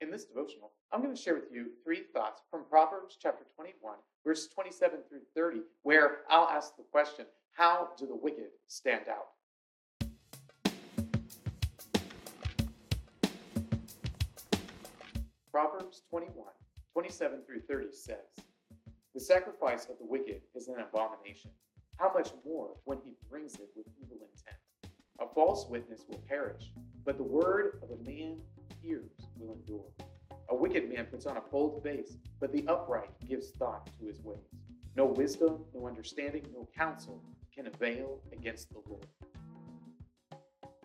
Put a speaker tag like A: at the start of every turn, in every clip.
A: In this devotional, I'm going to share with you three thoughts from Proverbs chapter 21, verses 27 through 30, where I'll ask the question How do the wicked stand out? Proverbs 21, 27 through 30 says, The sacrifice of the wicked is an abomination. How much more when he brings it with evil intent? A false witness will perish, but the word of a man will endure. A wicked man puts on a bold face, but the upright gives thought to his ways. No wisdom, no understanding, no counsel can avail against the Lord.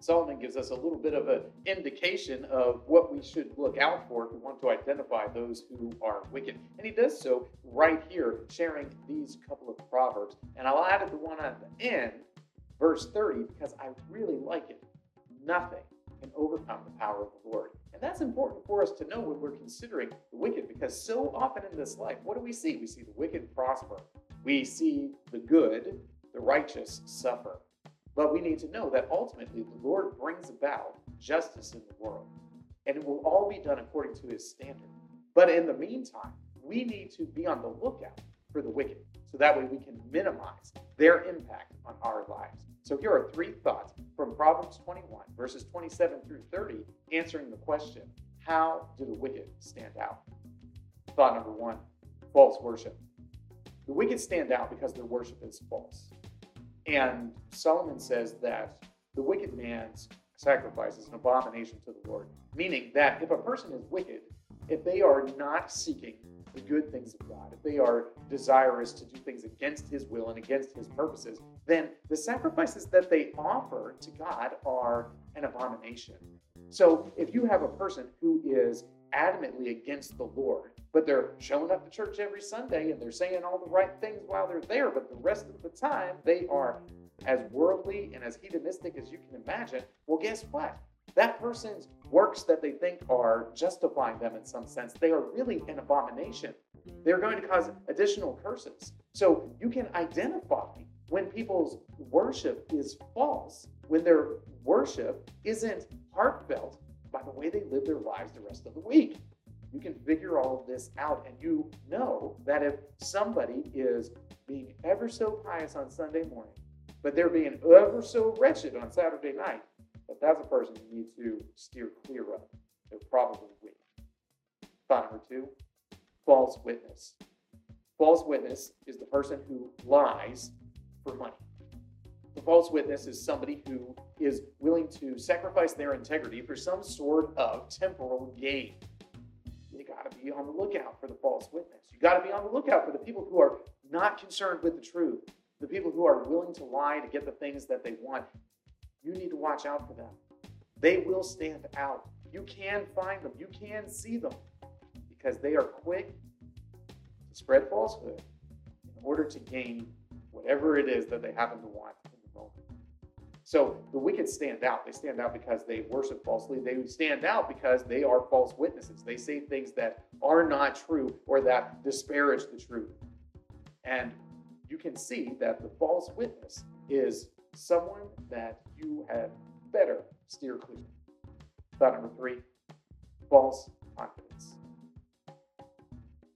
A: Solomon gives us a little bit of an indication of what we should look out for if we want to identify those who are wicked. And he does so right here, sharing these couple of proverbs. And I'll add the one at the end, verse 30, because I really like it. Nothing can overcome the power of the Lord. That's important for us to know when we're considering the wicked, because so often in this life, what do we see? We see the wicked prosper, we see the good, the righteous suffer. But we need to know that ultimately the Lord brings about justice in the world, and it will all be done according to his standard. But in the meantime, we need to be on the lookout for the wicked so that way we can minimize their impact on our lives. So here are three thoughts from Proverbs 21, verses 27 through 30, answering the question How do the wicked stand out? Thought number one false worship. The wicked stand out because their worship is false. And Solomon says that the wicked man's sacrifice is an abomination to the Lord, meaning that if a person is wicked, if they are not seeking the good things of God, if they are desirous to do things against His will and against His purposes, then the sacrifices that they offer to God are an abomination. So if you have a person who is adamantly against the Lord, but they're showing up to church every Sunday and they're saying all the right things while they're there, but the rest of the time they are as worldly and as hedonistic as you can imagine, well, guess what? That person's works that they think are justifying them in some sense, they are really an abomination. They're going to cause additional curses. So you can identify when people's worship is false, when their worship isn't heartfelt by the way they live their lives the rest of the week. You can figure all of this out, and you know that if somebody is being ever so pious on Sunday morning, but they're being ever so wretched on Saturday night, that that's a person you need to steer clear of. They're probably weak. Thought number two false witness. False witness is the person who lies for money. The false witness is somebody who is willing to sacrifice their integrity for some sort of temporal gain. You got to be on the lookout for the false witness. You got to be on the lookout for the people who are not concerned with the truth, the people who are willing to lie to get the things that they want. You need to watch out for them. They will stand out. You can find them, you can see them because they are quick to spread falsehood in order to gain whatever it is that they happen to want in the moment. So the wicked stand out. They stand out because they worship falsely. They stand out because they are false witnesses. They say things that are not true or that disparage the truth. And you can see that the false witness is someone that you had better steer clear. Thought number three false confidence.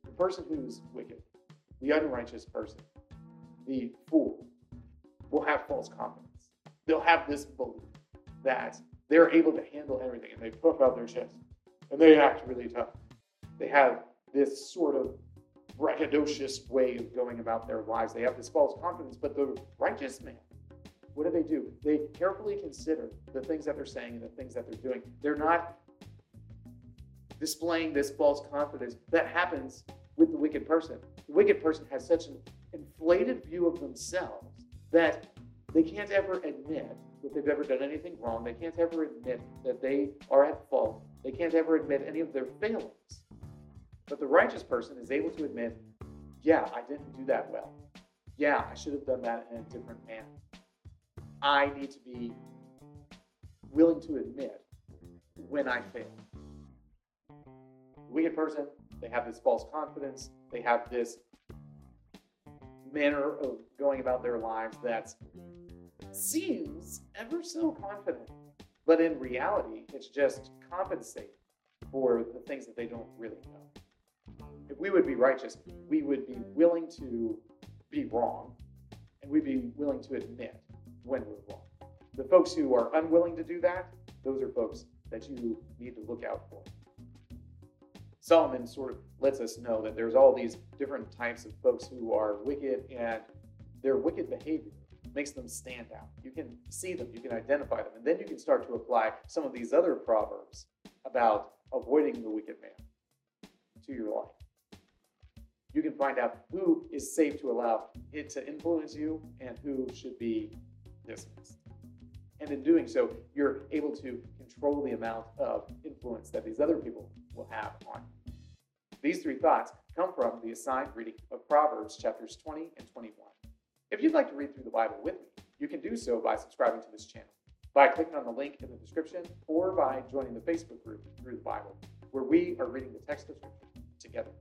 A: The person who's wicked, the unrighteous person, the fool, will have false confidence. They'll have this belief that they're able to handle everything and they puff out their chest and they act really tough. They have this sort of braggadocious way of going about their lives. They have this false confidence, but the righteous man, what do they do? They carefully consider the things that they're saying and the things that they're doing. They're not displaying this false confidence that happens with the wicked person. The wicked person has such an inflated view of themselves that they can't ever admit that they've ever done anything wrong. They can't ever admit that they are at fault. They can't ever admit any of their failings. But the righteous person is able to admit, yeah, I didn't do that well. Yeah, I should have done that in a different manner. I need to be willing to admit when I fail. The wicked person, they have this false confidence. They have this manner of going about their lives that seems ever so confident. But in reality, it's just compensating for the things that they don't really know. If we would be righteous, we would be willing to be wrong, and we'd be willing to admit when we're. The folks who are unwilling to do that, those are folks that you need to look out for. Solomon sort of lets us know that there's all these different types of folks who are wicked, and their wicked behavior makes them stand out. You can see them, you can identify them, and then you can start to apply some of these other proverbs about avoiding the wicked man to your life. You can find out who is safe to allow it to influence you and who should be dismissed. And in doing so, you're able to control the amount of influence that these other people will have on you. These three thoughts come from the assigned reading of Proverbs chapters 20 and 21. If you'd like to read through the Bible with me, you can do so by subscribing to this channel, by clicking on the link in the description, or by joining the Facebook group Through the Bible, where we are reading the text of Scripture together.